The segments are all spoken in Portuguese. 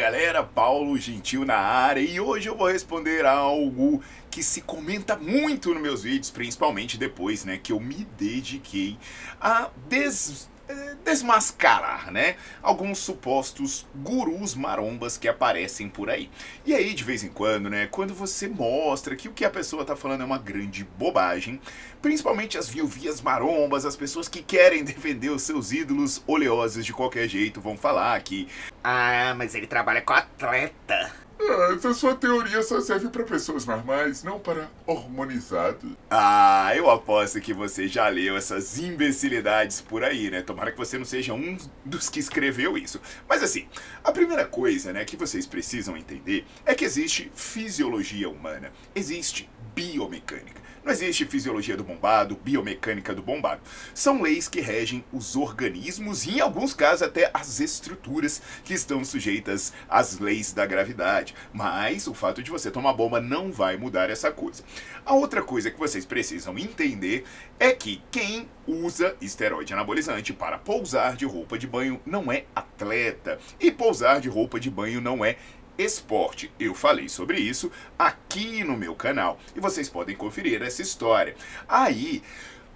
Galera, Paulo Gentil na área e hoje eu vou responder algo que se comenta muito nos meus vídeos, principalmente depois, né, que eu me dediquei a des eh, desmascarar, né, alguns supostos gurus marombas que aparecem por aí. E aí, de vez em quando, né, quando você mostra que o que a pessoa tá falando é uma grande bobagem, principalmente as viuvias marombas, as pessoas que querem defender os seus ídolos oleosos de qualquer jeito, vão falar que ah, mas ele trabalha com atleta. Ah, essa sua teoria só serve para pessoas normais, não para hormonizados. Ah, eu aposto que você já leu essas imbecilidades por aí, né? Tomara que você não seja um dos que escreveu isso. Mas assim, a primeira coisa, né, que vocês precisam entender é que existe fisiologia humana, existe biomecânica. Não existe fisiologia do bombado, biomecânica do bombado. São leis que regem os organismos e, em alguns casos, até as estruturas que estão sujeitas às leis da gravidade. Mas o fato de você tomar bomba não vai mudar essa coisa. A outra coisa que vocês precisam entender é que quem usa esteroide anabolizante para pousar de roupa de banho não é atleta. E pousar de roupa de banho não é esporte. Eu falei sobre isso aqui no meu canal e vocês podem conferir essa história. Aí,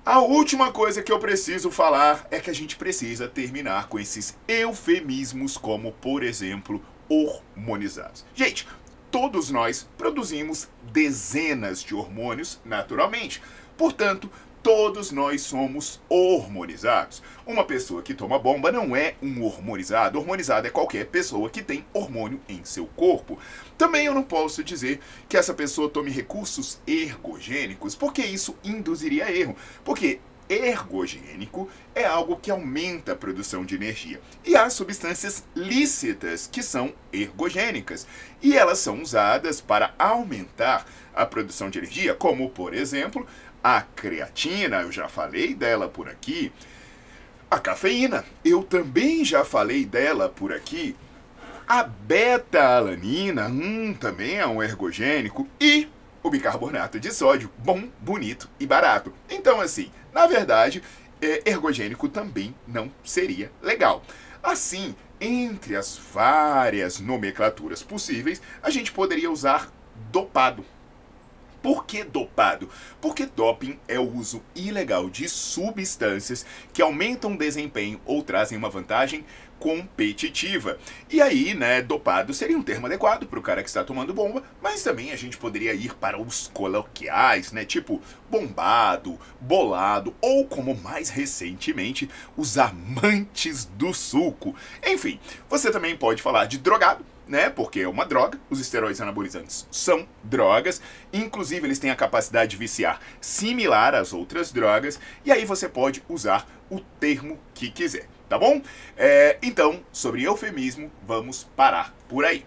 a última coisa que eu preciso falar é que a gente precisa terminar com esses eufemismos, como por exemplo, hormonizados. Gente, todos nós produzimos dezenas de hormônios naturalmente. Portanto, todos nós somos hormonizados. Uma pessoa que toma bomba não é um hormonizado. Hormonizado é qualquer pessoa que tem hormônio em seu corpo. Também eu não posso dizer que essa pessoa tome recursos ergogênicos, porque isso induziria erro. Porque ergogênico é algo que aumenta a produção de energia. E há substâncias lícitas que são ergogênicas. E elas são usadas para aumentar a produção de energia, como, por exemplo, a creatina, eu já falei dela por aqui. A cafeína, eu também já falei dela por aqui. A beta-alanina, hum, também é um ergogênico. E o bicarbonato de sódio, bom, bonito e barato. Então, assim, na verdade, é, ergogênico também não seria legal. Assim, entre as várias nomenclaturas possíveis, a gente poderia usar dopado. Por que dopado? Porque doping é o uso ilegal de substâncias que aumentam desempenho ou trazem uma vantagem competitiva. E aí, né, dopado seria um termo adequado para o cara que está tomando bomba, mas também a gente poderia ir para os coloquiais, né, tipo bombado, bolado ou como mais recentemente, os amantes do suco. Enfim, você também pode falar de drogado, né? Porque é uma droga. Os esteroides anabolizantes são drogas. Inclusive, eles têm a capacidade de viciar similar às outras drogas. E aí você pode usar o termo que quiser, tá bom? É, então, sobre eufemismo, vamos parar por aí.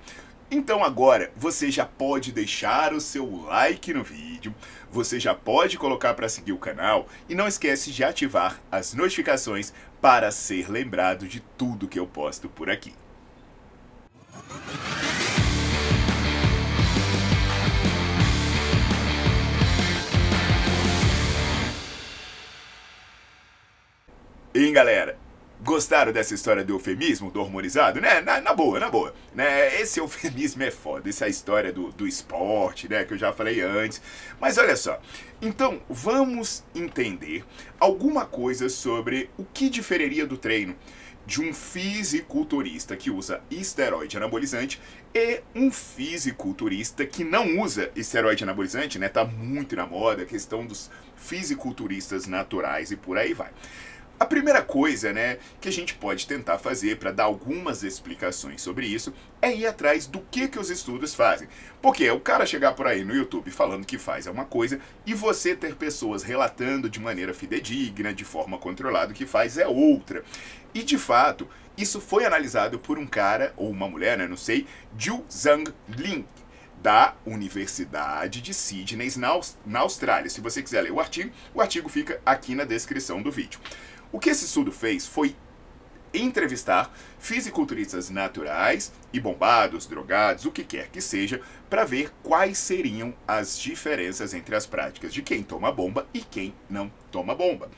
Então agora você já pode deixar o seu like no vídeo, você já pode colocar para seguir o canal e não esquece de ativar as notificações para ser lembrado de tudo que eu posto por aqui. E galera, gostaram dessa história do eufemismo, do hormonizado, né? Na, na, boa, na boa. Né? Esse eufemismo é foda, essa é história do, do esporte, né? Que eu já falei antes. Mas olha só, então vamos entender alguma coisa sobre o que diferiria do treino de um fisiculturista que usa esteroide anabolizante e um fisiculturista que não usa esteroide anabolizante, né? Tá muito na moda a questão dos fisiculturistas naturais e por aí vai. A primeira coisa, né, que a gente pode tentar fazer para dar algumas explicações sobre isso é ir atrás do que que os estudos fazem. Porque o cara chegar por aí no YouTube falando que faz é uma coisa e você ter pessoas relatando de maneira fidedigna, de forma controlada que faz é outra. E de fato, isso foi analisado por um cara ou uma mulher, né, não sei, Jiu Zhang Lin, da Universidade de Sydney, na Austrália. Se você quiser ler o artigo, o artigo fica aqui na descrição do vídeo. O que esse estudo fez foi entrevistar fisiculturistas naturais e bombados, drogados, o que quer que seja, para ver quais seriam as diferenças entre as práticas de quem toma bomba e quem não toma bomba.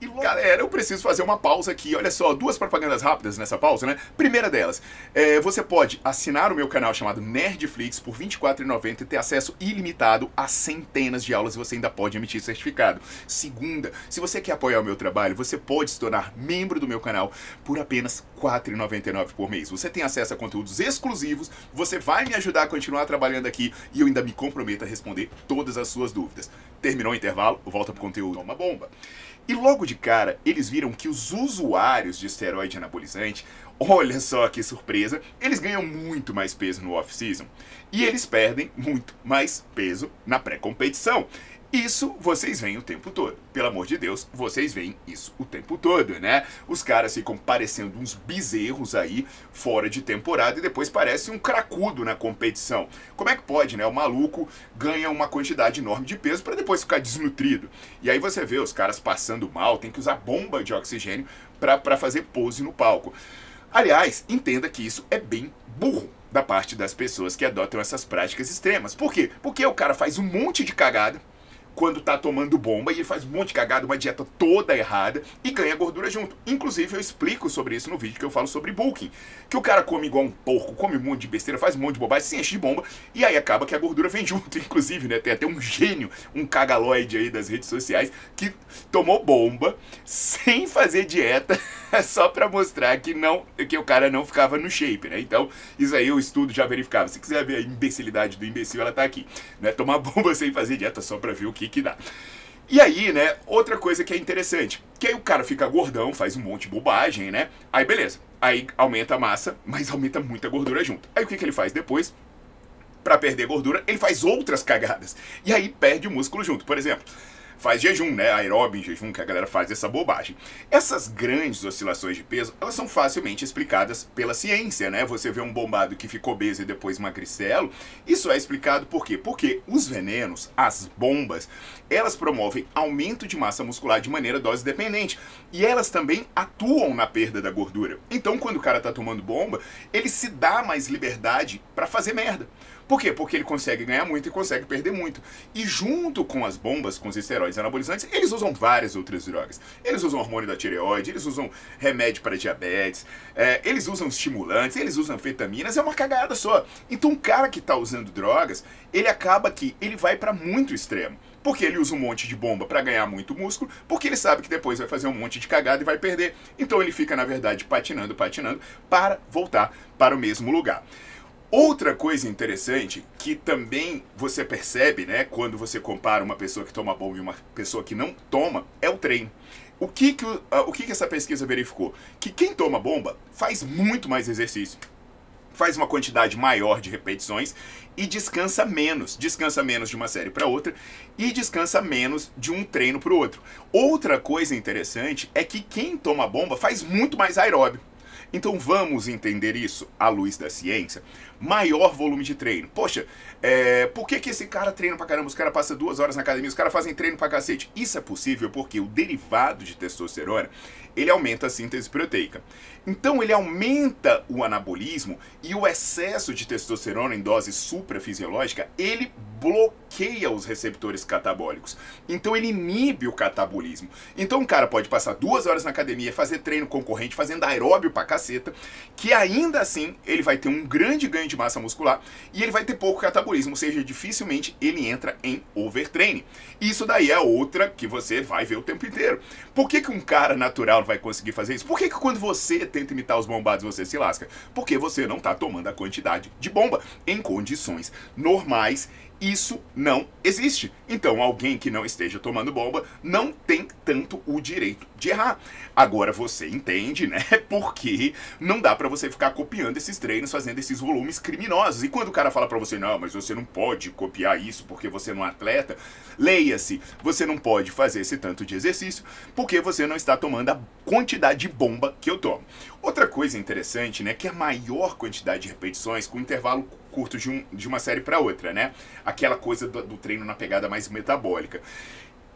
E galera, eu preciso fazer uma pausa aqui. Olha só, duas propagandas rápidas nessa pausa, né? Primeira delas, é, você pode assinar o meu canal chamado Nerdflix por R$ 24,90 e ter acesso ilimitado a centenas de aulas e você ainda pode emitir certificado. Segunda, se você quer apoiar o meu trabalho, você pode se tornar membro do meu canal por apenas R$ 4,99 por mês. Você tem acesso a conteúdos exclusivos, você vai me ajudar a continuar trabalhando aqui e eu ainda me comprometo a responder todas as suas dúvidas. Terminou o intervalo, volta pro conteúdo. Uma bomba. E logo de cara, eles viram que os usuários de esteroide anabolizante, olha só que surpresa, eles ganham muito mais peso no off-season. E eles perdem muito mais peso na pré-competição. Isso vocês veem o tempo todo. Pelo amor de Deus, vocês veem isso o tempo todo, né? Os caras ficam parecendo uns bezerros aí fora de temporada e depois parece um cracudo na competição. Como é que pode, né? O maluco ganha uma quantidade enorme de peso para depois ficar desnutrido. E aí você vê os caras passando mal, tem que usar bomba de oxigênio para fazer pose no palco. Aliás, entenda que isso é bem burro da parte das pessoas que adotam essas práticas extremas. Por quê? Porque o cara faz um monte de cagada quando tá tomando bomba e ele faz um monte de cagada, uma dieta toda errada e ganha gordura junto. Inclusive, eu explico sobre isso no vídeo que eu falo sobre bulking. Que o cara come igual um porco, come um monte de besteira, faz um monte de bobagem, se enche de bomba e aí acaba que a gordura vem junto. Inclusive, né? Tem até um gênio, um cagaloide aí das redes sociais que tomou bomba sem fazer dieta só pra mostrar que não que o cara não ficava no shape, né? Então, isso aí o estudo já verificava. Se quiser ver a imbecilidade do imbecil, ela tá aqui. Né? Tomar bomba sem fazer dieta só pra ver o que que dá. E aí, né, outra coisa que é interessante, que aí o cara fica gordão, faz um monte de bobagem, né? Aí beleza, aí aumenta a massa, mas aumenta muita gordura junto. Aí o que, que ele faz depois? Para perder gordura, ele faz outras cagadas. E aí perde o músculo junto. Por exemplo, faz jejum, né? Aeróbio em jejum, que a galera faz essa bobagem. Essas grandes oscilações de peso, elas são facilmente explicadas pela ciência, né? Você vê um bombado que ficou obeso e depois magricelo, isso é explicado por quê? Porque os venenos, as bombas, elas promovem aumento de massa muscular de maneira dose dependente. E elas também atuam na perda da gordura. Então, quando o cara tá tomando bomba, ele se dá mais liberdade para fazer merda. Por quê? Porque ele consegue ganhar muito e consegue perder muito. E junto com as bombas, com os esteroides anabolizantes, eles usam várias outras drogas. Eles usam hormônio da tireoide, eles usam remédio para diabetes, é, eles usam estimulantes, eles usam anfetaminas, é uma cagada só. Então, um cara que está usando drogas, ele acaba que ele vai para muito extremo. Porque ele usa um monte de bomba para ganhar muito músculo, porque ele sabe que depois vai fazer um monte de cagada e vai perder. Então ele fica, na verdade, patinando, patinando para voltar para o mesmo lugar. Outra coisa interessante que também você percebe, né, quando você compara uma pessoa que toma bomba e uma pessoa que não toma, é o treino. O que que, uh, o que que essa pesquisa verificou? Que quem toma bomba faz muito mais exercício, faz uma quantidade maior de repetições e descansa menos. Descansa menos de uma série para outra e descansa menos de um treino para o outro. Outra coisa interessante é que quem toma bomba faz muito mais aeróbio. Então vamos entender isso à luz da ciência. Maior volume de treino. Poxa, é, por que, que esse cara treina pra caramba? Os caras passam duas horas na academia, os caras fazem treino pra cacete. Isso é possível porque o derivado de testosterona ele aumenta a síntese proteica. Então ele aumenta o anabolismo e o excesso de testosterona em dose suprafisiológica, ele bloqueia os receptores catabólicos. Então ele inibe o catabolismo. Então um cara pode passar duas horas na academia, fazer treino concorrente, fazendo aeróbio pra caceta, que ainda assim ele vai ter um grande ganho de massa muscular e ele vai ter pouco catabolismo, ou seja, dificilmente ele entra em overtraining. Isso daí é outra que você vai ver o tempo inteiro. Por que, que um cara natural vai conseguir fazer isso? Por que, que quando você tenta imitar os bombados você se lasca? Porque você não está tomando a quantidade de bomba em condições normais isso não existe. Então, alguém que não esteja tomando bomba não tem tanto o direito de errar. Agora você entende, né? Porque não dá para você ficar copiando esses treinos, fazendo esses volumes criminosos. E quando o cara fala para você, não, mas você não pode copiar isso porque você não é atleta, leia-se, você não pode fazer esse tanto de exercício porque você não está tomando a quantidade de bomba que eu tomo. Outra coisa interessante, né, que a maior quantidade de repetições com intervalo curto de, um, de uma série para outra, né? Aquela coisa do, do treino na pegada mais metabólica.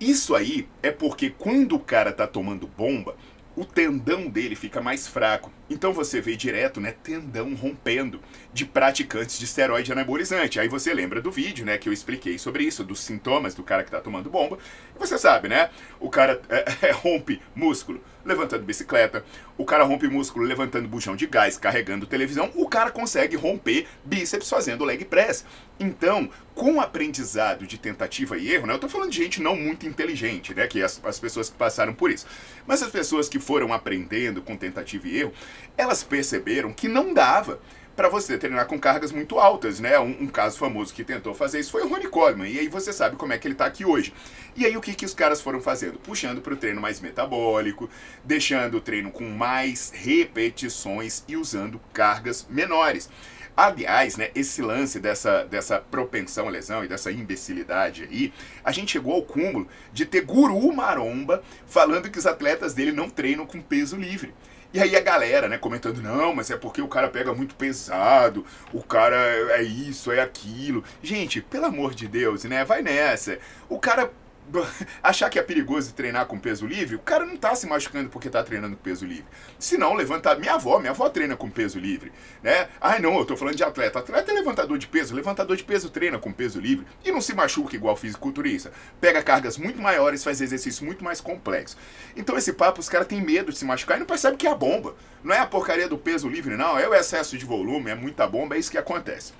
Isso aí é porque quando o cara tá tomando bomba, o tendão dele fica mais fraco. Então você vê direto, né, tendão rompendo de praticantes de esteroide anabolizante. Aí você lembra do vídeo, né, que eu expliquei sobre isso, dos sintomas do cara que tá tomando bomba. Você sabe, né, o cara é, é, rompe músculo levantando bicicleta, o cara rompe músculo levantando bujão de gás, carregando televisão, o cara consegue romper bíceps fazendo leg press. Então, com o aprendizado de tentativa e erro, né, eu tô falando de gente não muito inteligente, né, que as, as pessoas que passaram por isso. Mas as pessoas que foram aprendendo com tentativa e erro, elas perceberam que não dava para você treinar com cargas muito altas, né? Um, um, caso famoso que tentou fazer isso foi o Ronnie Coleman, e aí você sabe como é que ele está aqui hoje. E aí o que, que os caras foram fazendo? Puxando para o treino mais metabólico, deixando o treino com mais repetições e usando cargas menores. Aliás, né, esse lance dessa, dessa propensão à lesão e dessa imbecilidade aí, a gente chegou ao cúmulo de ter guru maromba falando que os atletas dele não treinam com peso livre. E aí a galera, né, comentando, não, mas é porque o cara pega muito pesado, o cara é isso, é aquilo. Gente, pelo amor de Deus, né, vai nessa. O cara achar que é perigoso treinar com peso livre, o cara não tá se machucando porque tá treinando com peso livre. Se não, levantar. Minha avó, minha avó treina com peso livre, né? Ai não, eu tô falando de atleta. Atleta é levantador de peso, levantador de peso treina com peso livre e não se machuca igual fisiculturista. Pega cargas muito maiores, faz exercícios muito mais complexos. Então esse papo, os caras têm medo de se machucar e não percebem que é a bomba. Não é a porcaria do peso livre, não. É o excesso de volume, é muita bomba, é isso que acontece.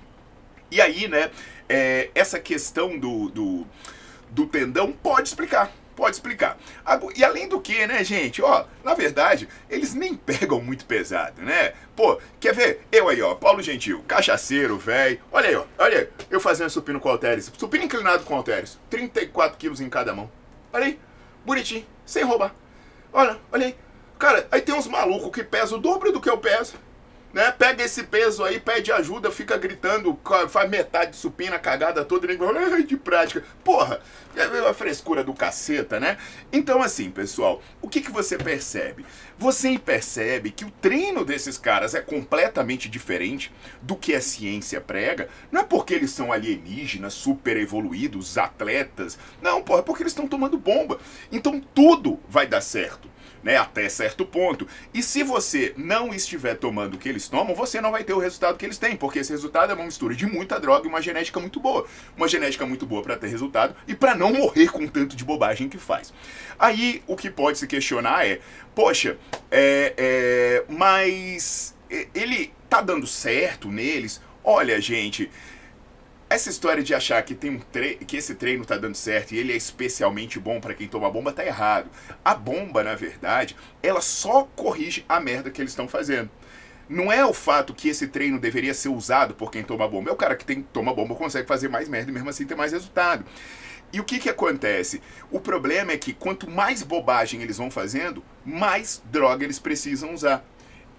E aí, né, é, essa questão do, do do tendão pode explicar. Pode explicar. E além do que, né, gente? Ó, na verdade, eles nem pegam muito pesado, né? Pô, quer ver? Eu aí, ó, Paulo Gentil, cachaceiro, velho. Olha aí, ó, olha aí. Eu fazendo supino com halteres. Supino inclinado com halteres. 34 quilos em cada mão. Olha aí. Bonitinho. Sem roubar. Olha, olha aí. Cara, aí tem uns malucos que pesam o dobro do que eu peso né? Pega esse peso aí, pede ajuda, fica gritando, faz metade de supina, cagada toda, e ninguém de prática. Porra, é a frescura do caceta, né? Então, assim, pessoal, o que, que você percebe? Você percebe que o treino desses caras é completamente diferente do que a ciência prega. Não é porque eles são alienígenas, super evoluídos, atletas. Não, porra, é porque eles estão tomando bomba. Então tudo vai dar certo né, até certo ponto. E se você não estiver tomando o que eles tomam, você não vai ter o resultado que eles têm, porque esse resultado é uma mistura de muita droga e uma genética muito boa. Uma genética muito boa para ter resultado e para não morrer com tanto de bobagem que faz. Aí o que pode se questionar é, poxa, é, é, mas ele tá dando certo neles? Olha, gente, essa história de achar que, tem um que esse treino está dando certo e ele é especialmente bom para quem toma bomba tá errado. A bomba, na verdade, ela só corrige a merda que eles estão fazendo. Não é o fato que esse treino deveria ser usado por quem toma bomba. É o cara que tem, toma bomba consegue fazer mais merda e mesmo assim ter mais resultado. E o que, que acontece? O problema é que quanto mais bobagem eles vão fazendo, mais droga eles precisam usar.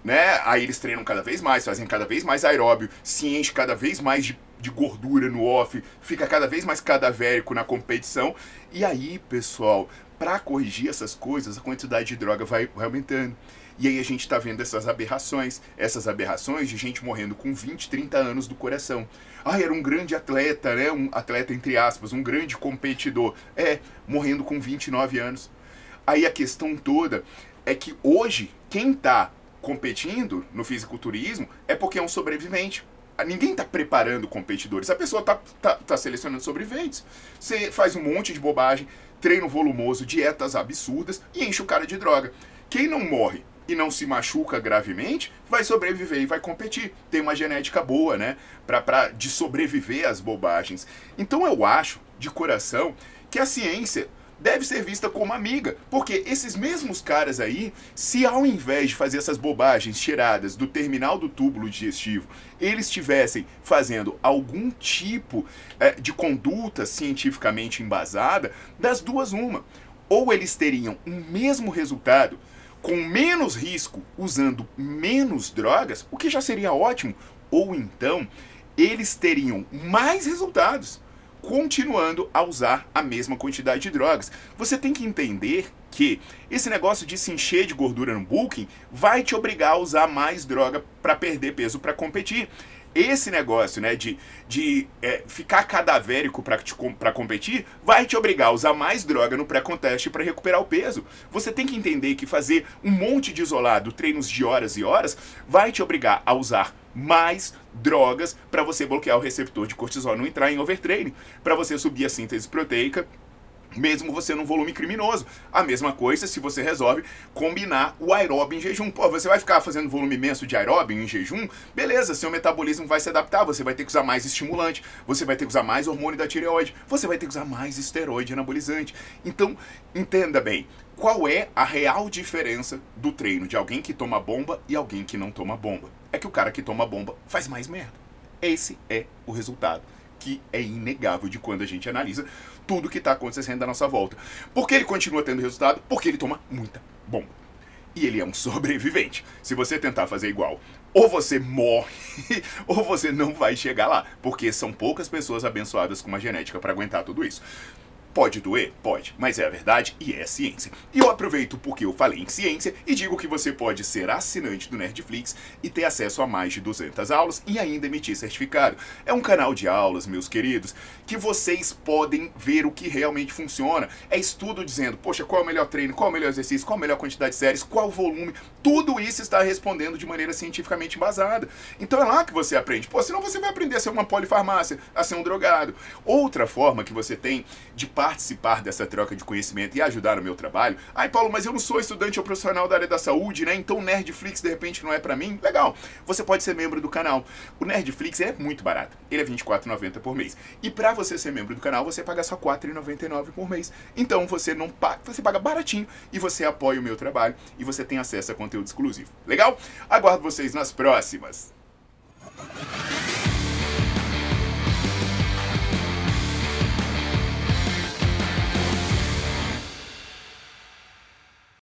Né? Aí eles treinam cada vez mais, fazem cada vez mais aeróbio, se enche cada vez mais de de gordura no off, fica cada vez mais cadavérico na competição. E aí, pessoal, para corrigir essas coisas, a quantidade de droga vai, vai aumentando. E aí a gente está vendo essas aberrações, essas aberrações de gente morrendo com 20, 30 anos do coração. Ah, era um grande atleta, né? Um atleta entre aspas, um grande competidor. É, morrendo com 29 anos. Aí a questão toda é que hoje quem está competindo no fisiculturismo é porque é um sobrevivente ninguém está preparando competidores. A pessoa está tá, tá selecionando sobreviventes. Você faz um monte de bobagem, treino volumoso, dietas absurdas e enche o cara de droga. Quem não morre e não se machuca gravemente, vai sobreviver e vai competir. Tem uma genética boa, né? Pra, pra, de sobreviver às bobagens. Então eu acho, de coração, que a ciência deve ser vista como amiga. Porque esses mesmos caras aí, se ao invés de fazer essas bobagens tiradas do terminal do túbulo digestivo, eles estivessem fazendo algum tipo é, de conduta cientificamente embasada, das duas, uma. Ou eles teriam o mesmo resultado com menos risco, usando menos drogas, o que já seria ótimo, ou então eles teriam mais resultados continuando a usar a mesma quantidade de drogas. Você tem que entender que esse negócio de se encher de gordura no bulking vai te obrigar a usar mais droga para perder peso para competir. Esse negócio, né, de, de é, ficar cadavérico para competir, vai te obrigar a usar mais droga no pré-conteste para recuperar o peso. Você tem que entender que fazer um monte de isolado, treinos de horas e horas, vai te obrigar a usar mais drogas para você bloquear o receptor de cortisol, não entrar em overtraining, para você subir a síntese proteica mesmo você num volume criminoso. A mesma coisa se você resolve combinar o aeróbio em jejum. Pô, você vai ficar fazendo volume imenso de aeróbio em jejum? Beleza, seu metabolismo vai se adaptar, você vai ter que usar mais estimulante, você vai ter que usar mais hormônio da tireoide, você vai ter que usar mais esteroide anabolizante. Então, entenda bem, qual é a real diferença do treino de alguém que toma bomba e alguém que não toma bomba? É que o cara que toma bomba faz mais merda. Esse é o resultado que é inegável de quando a gente analisa tudo que está acontecendo à nossa volta. Por que ele continua tendo resultado? Porque ele toma muita bomba. E ele é um sobrevivente. Se você tentar fazer igual, ou você morre, ou você não vai chegar lá. Porque são poucas pessoas abençoadas com uma genética para aguentar tudo isso. Pode doer? Pode, mas é a verdade e é ciência. E eu aproveito porque eu falei em ciência e digo que você pode ser assinante do Nerdflix e ter acesso a mais de 200 aulas e ainda emitir certificado. É um canal de aulas, meus queridos, que vocês podem ver o que realmente funciona. É estudo dizendo, poxa, qual é o melhor treino, qual é o melhor exercício, qual a melhor quantidade de séries, qual o volume. Tudo isso está respondendo de maneira cientificamente embasada. Então é lá que você aprende. Pô, senão você vai aprender a ser uma polifarmácia, a ser um drogado. Outra forma que você tem de dessa troca de conhecimento e ajudar no meu trabalho. Ai, Paulo, mas eu não sou estudante ou profissional da área da saúde, né? Então Nerdflix de repente não é para mim. Legal. Você pode ser membro do canal. O Nerdflix é muito barato. Ele é R$ 24,90 por mês. E para você ser membro do canal, você paga só R$ 4,99 por mês. Então você não paga, você paga baratinho e você apoia o meu trabalho e você tem acesso a conteúdo exclusivo. Legal? Aguardo vocês nas próximas.